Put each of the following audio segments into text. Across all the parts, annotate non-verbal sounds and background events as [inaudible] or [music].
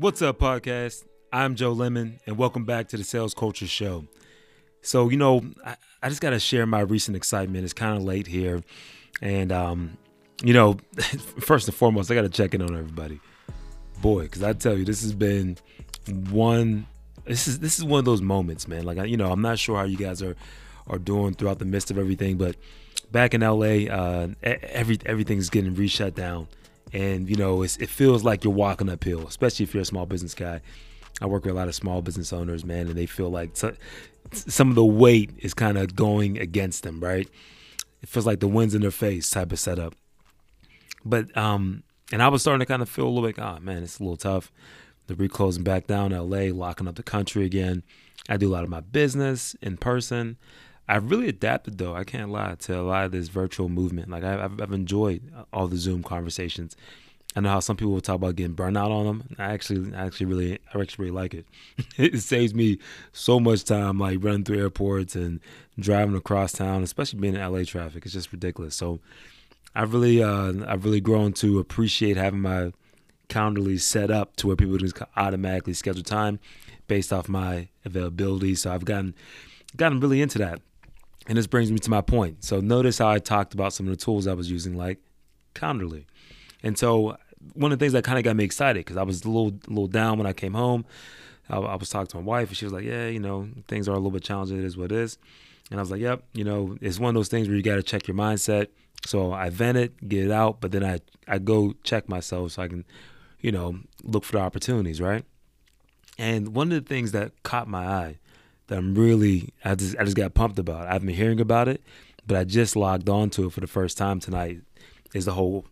What's up, podcast? I'm Joe Lemon, and welcome back to the Sales Culture Show. So, you know, I, I just got to share my recent excitement. It's kind of late here. And, um, you know, [laughs] first and foremost, I got to check in on everybody. Boy, because I tell you, this has been one. This is this is one of those moments, man. Like, you know, I'm not sure how you guys are are doing throughout the midst of everything, but back in LA, uh, every everything's getting reshut down and you know it feels like you're walking uphill especially if you're a small business guy. I work with a lot of small business owners man and they feel like some of the weight is kind of going against them right? It feels like the wind's in their face type of setup. But um and i was starting to kind of feel a little bit like oh man it's a little tough. The reclosing back down la locking up the country again. I do a lot of my business in person I've really adapted though. I can't lie to a lot of this virtual movement. Like I've, I've enjoyed all the Zoom conversations. I know how some people will talk about getting burnout on them. I actually, I actually really, I actually really like it. [laughs] it saves me so much time, like running through airports and driving across town, especially being in LA traffic. It's just ridiculous. So, I've really, uh, I've really grown to appreciate having my Calendly set up to where people can automatically schedule time based off my availability. So I've gotten, gotten really into that. And this brings me to my point. So notice how I talked about some of the tools I was using, like Calendly. And so one of the things that kind of got me excited because I was a little, little down when I came home. I, I, was talking to my wife, and she was like, "Yeah, you know, things are a little bit challenging. It is what it is." And I was like, "Yep, you know, it's one of those things where you got to check your mindset." So I vent it, get it out, but then I I go check myself so I can, you know, look for the opportunities, right? And one of the things that caught my eye that I'm really I just I just got pumped about. I've been hearing about it, but I just logged on to it for the first time tonight. Is the whole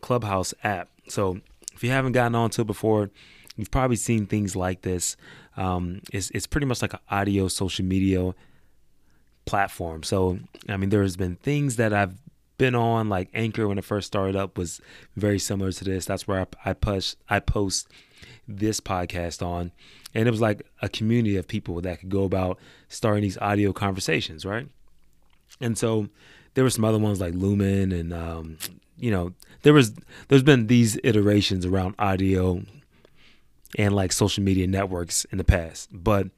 Clubhouse app. So if you haven't gotten onto it before, you've probably seen things like this. Um, it's it's pretty much like an audio social media platform. So I mean, there's been things that I've been on, like Anchor when it first started up was very similar to this. That's where I, I push I post this podcast on. And it was like a community of people that could go about starting these audio conversations, right? And so there were some other ones like Lumen and um, you know, there was there's been these iterations around audio and like social media networks in the past. But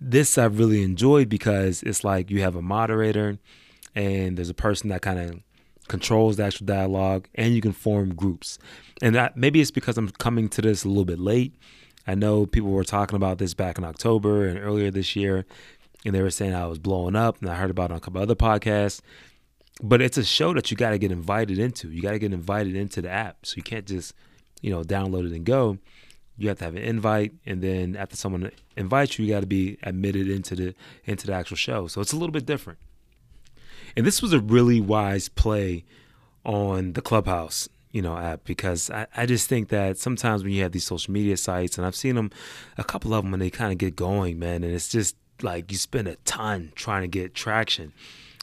this I've really enjoyed because it's like you have a moderator and there's a person that kind of controls the actual dialogue and you can form groups. And that maybe it's because I'm coming to this a little bit late. I know people were talking about this back in October and earlier this year, and they were saying I was blowing up, and I heard about it on a couple other podcasts. But it's a show that you got to get invited into. You got to get invited into the app, so you can't just, you know, download it and go. You have to have an invite, and then after someone invites you, you got to be admitted into the into the actual show. So it's a little bit different. And this was a really wise play on the Clubhouse, you know, app because I, I just think that sometimes when you have these social media sites, and I've seen them, a couple of them, and they kind of get going, man, and it's just like you spend a ton trying to get traction.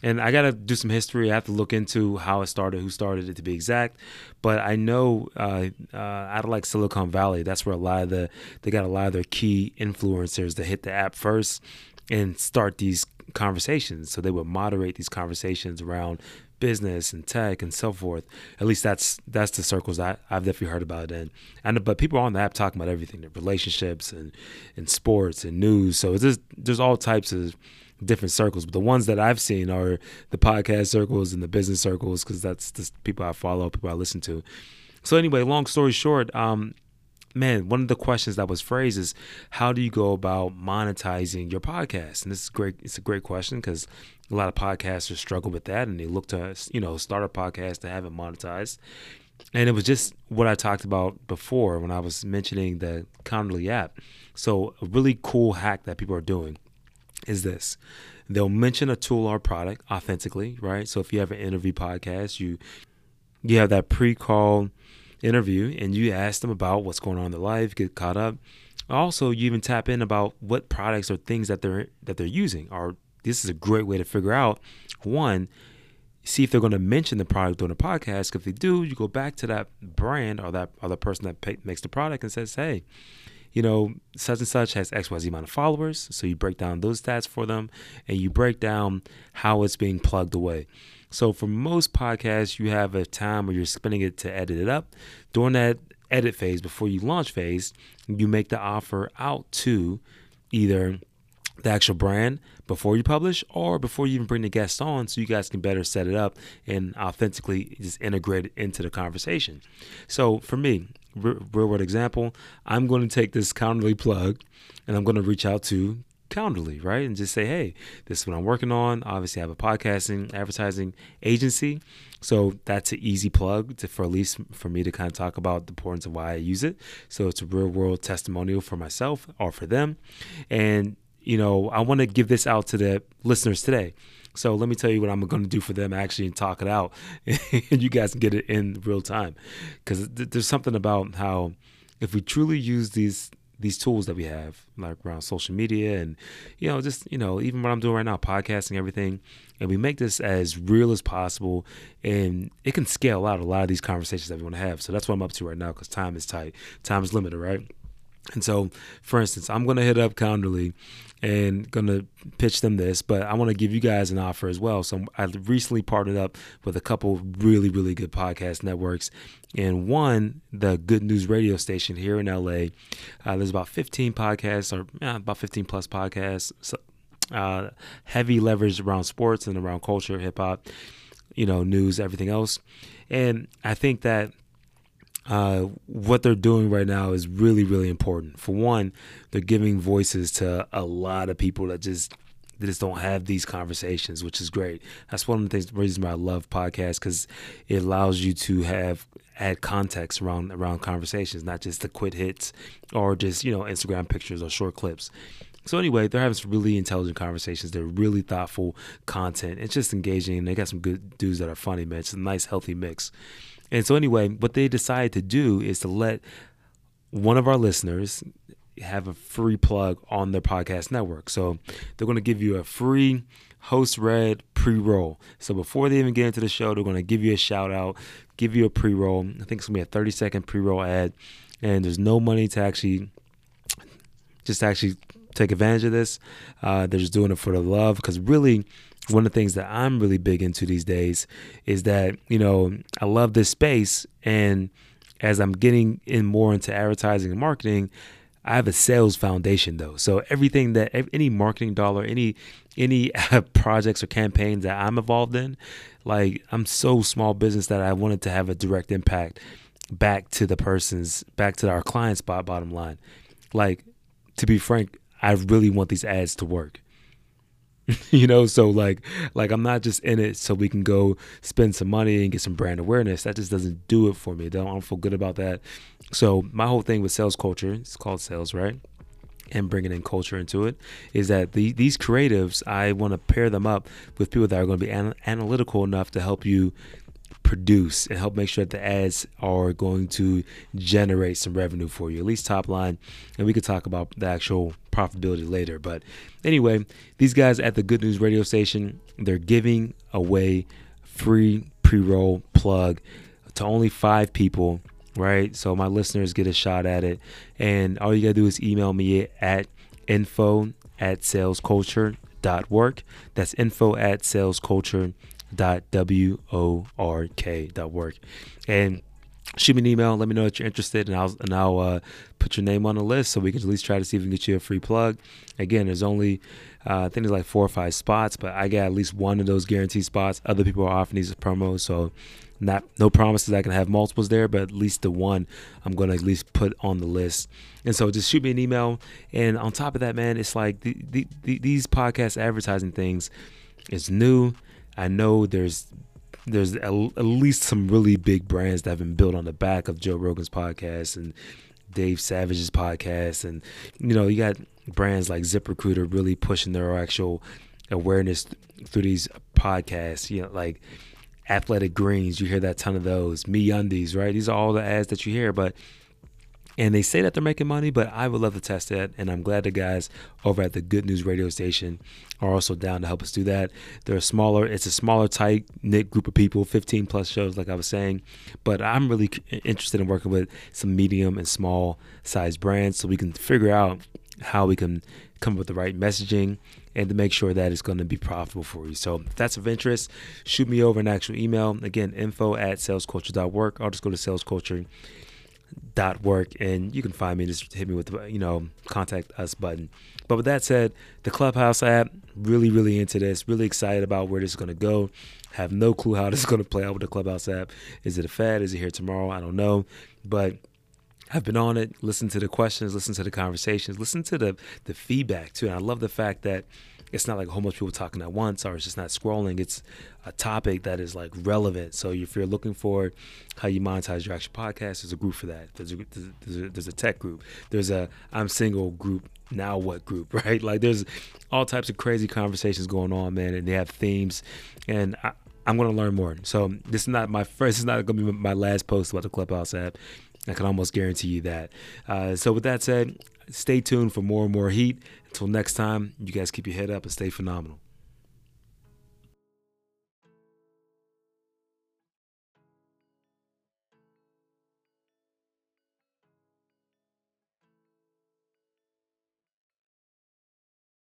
And I got to do some history. I have to look into how it started, who started it to be exact. But I know uh, uh, out of like Silicon Valley, that's where a lot of the they got a lot of their key influencers that hit the app first and start these conversations. So they would moderate these conversations around business and tech and so forth. At least that's that's the circles I, I've definitely heard about. And and but people on the app talking about everything, their relationships and and sports and news. So it's just there's all types of different circles. But the ones that I've seen are the podcast circles and the business circles because that's the people I follow, people I listen to. So anyway, long story short, um, man, one of the questions that was phrased is how do you go about monetizing your podcast? And this is great. It's a great question because a lot of podcasters struggle with that and they look to, you know, start a podcast to have it monetized. And it was just what I talked about before when I was mentioning the Calendly app. So a really cool hack that people are doing is this. They'll mention a tool or product authentically, right? So if you have an interview podcast, you you have that pre-call interview and you ask them about what's going on in their life, get caught up. Also, you even tap in about what products or things that they're that they're using. Or this is a great way to figure out one, see if they're going to mention the product during the podcast. If they do, you go back to that brand or that other person that pay, makes the product and says, "Hey, you know, such and such has XYZ amount of followers. So you break down those stats for them and you break down how it's being plugged away. So for most podcasts, you have a time where you're spending it to edit it up. During that edit phase before you launch phase, you make the offer out to either the actual brand before you publish or before you even bring the guest on so you guys can better set it up and authentically just integrate it into the conversation. So for me, real world example, I'm going to take this Calendly plug and I'm going to reach out to Calendly, right? And just say, hey, this is what I'm working on. Obviously, I have a podcasting advertising agency. So that's an easy plug to, for at least for me to kind of talk about the importance of why I use it. So it's a real world testimonial for myself or for them. And, you know, I want to give this out to the listeners today. So let me tell you what I'm going to do for them actually and talk it out. [laughs] and you guys get it in real time. Because th- there's something about how if we truly use these these tools that we have, like around social media and, you know, just, you know, even what I'm doing right now, podcasting, everything. And we make this as real as possible. And it can scale out a lot of these conversations that we want to have. So that's what I'm up to right now because time is tight, time is limited, right? And so, for instance, I'm going to hit up Calendly and going to pitch them this, but I want to give you guys an offer as well. So I recently partnered up with a couple really, really good podcast networks. And one, the Good News radio station here in LA. Uh, there's about 15 podcasts, or about 15 plus podcasts, so, uh, heavy leverage around sports and around culture, hip hop, you know, news, everything else. And I think that uh, what they're doing right now is really, really important. For one, they're giving voices to a lot of people that just that just don't have these conversations, which is great. That's one of the things, the reason why I love podcasts, because it allows you to have add context around around conversations, not just the quick hits or just you know Instagram pictures or short clips. So anyway, they're having some really intelligent conversations. They're really thoughtful content. It's just engaging. They got some good dudes that are funny, man. It's a nice, healthy mix. And so, anyway, what they decided to do is to let one of our listeners have a free plug on their podcast network. So they're going to give you a free host read pre roll. So before they even get into the show, they're going to give you a shout out, give you a pre roll. I think it's going to be a 30 second pre roll ad. And there's no money to actually just actually take advantage of this. Uh, they're just doing it for the love because really one of the things that I'm really big into these days is that, you know, I love this space. And as I'm getting in more into advertising and marketing, I have a sales foundation though. So everything that any marketing dollar, any any [laughs] projects or campaigns that I'm involved in, like I'm so small business that I wanted to have a direct impact back to the person's back to our client's bottom line. Like to be frank, I really want these ads to work. [laughs] you know, so like like I'm not just in it so we can go spend some money and get some brand awareness. That just doesn't do it for me. I don't feel good about that. So my whole thing with sales culture, it's called sales, right? and bringing in culture into it is that the, these creatives i want to pair them up with people that are going to be an, analytical enough to help you produce and help make sure that the ads are going to generate some revenue for you, at least top line. And we could talk about the actual profitability later. But anyway, these guys at the Good News radio station, they're giving away free pre roll plug to only five people, right? So my listeners get a shot at it. And all you got to do is email me at info at salesculture.work. That's info at salesculture.work dot w o r k dot work, and shoot me an email. Let me know that you're interested, and I'll and I'll uh, put your name on the list so we can at least try to see if we can get you a free plug. Again, there's only uh, I think there's like four or five spots, but I got at least one of those guaranteed spots. Other people are offering these promos, so not no promises I can have multiples there, but at least the one I'm gonna at least put on the list. And so just shoot me an email. And on top of that, man, it's like the, the, the, these podcast advertising things is new. I know there's there's at least some really big brands that have been built on the back of Joe Rogan's podcast and Dave Savage's podcast, and you know you got brands like ZipRecruiter really pushing their actual awareness through these podcasts. You know, like Athletic Greens, you hear that ton of those. Me Undies, right? These are all the ads that you hear, but and they say that they're making money, but I would love to test that. And I'm glad the guys over at the Good News radio station are also down to help us do that. They're smaller, it's a smaller, tight knit group of people, 15 plus shows, like I was saying. But I'm really interested in working with some medium and small size brands so we can figure out how we can come up with the right messaging and to make sure that it's going to be profitable for you. So if that's of interest, shoot me over an actual email. Again, info at salesculture.work. I'll just go to salesculture dot work and you can find me. Just hit me with the you know contact us button. But with that said the clubhouse app really really into this really excited about where this is going to go. Have no clue how [laughs] this is going to play out with the clubhouse app. Is it a fad? Is it here tomorrow? I don't know. But I've been on it, listen to the questions, listen to the conversations, listen to the the feedback too. And I love the fact that it's not like a whole bunch of people talking at once or it's just not scrolling. It's a topic that is like relevant. So if you're looking for how you monetize your actual podcast, there's a group for that. There's a, there's a, there's a tech group. There's a I'm single group. Now what group, [laughs] right? Like there's all types of crazy conversations going on, man, and they have themes. And I, I'm going to learn more. So this is not my first. This is not going to be my last post about the Clubhouse app. I can almost guarantee you that. Uh, so with that said, stay tuned for more and more heat. Until next time, you guys keep your head up and stay phenomenal.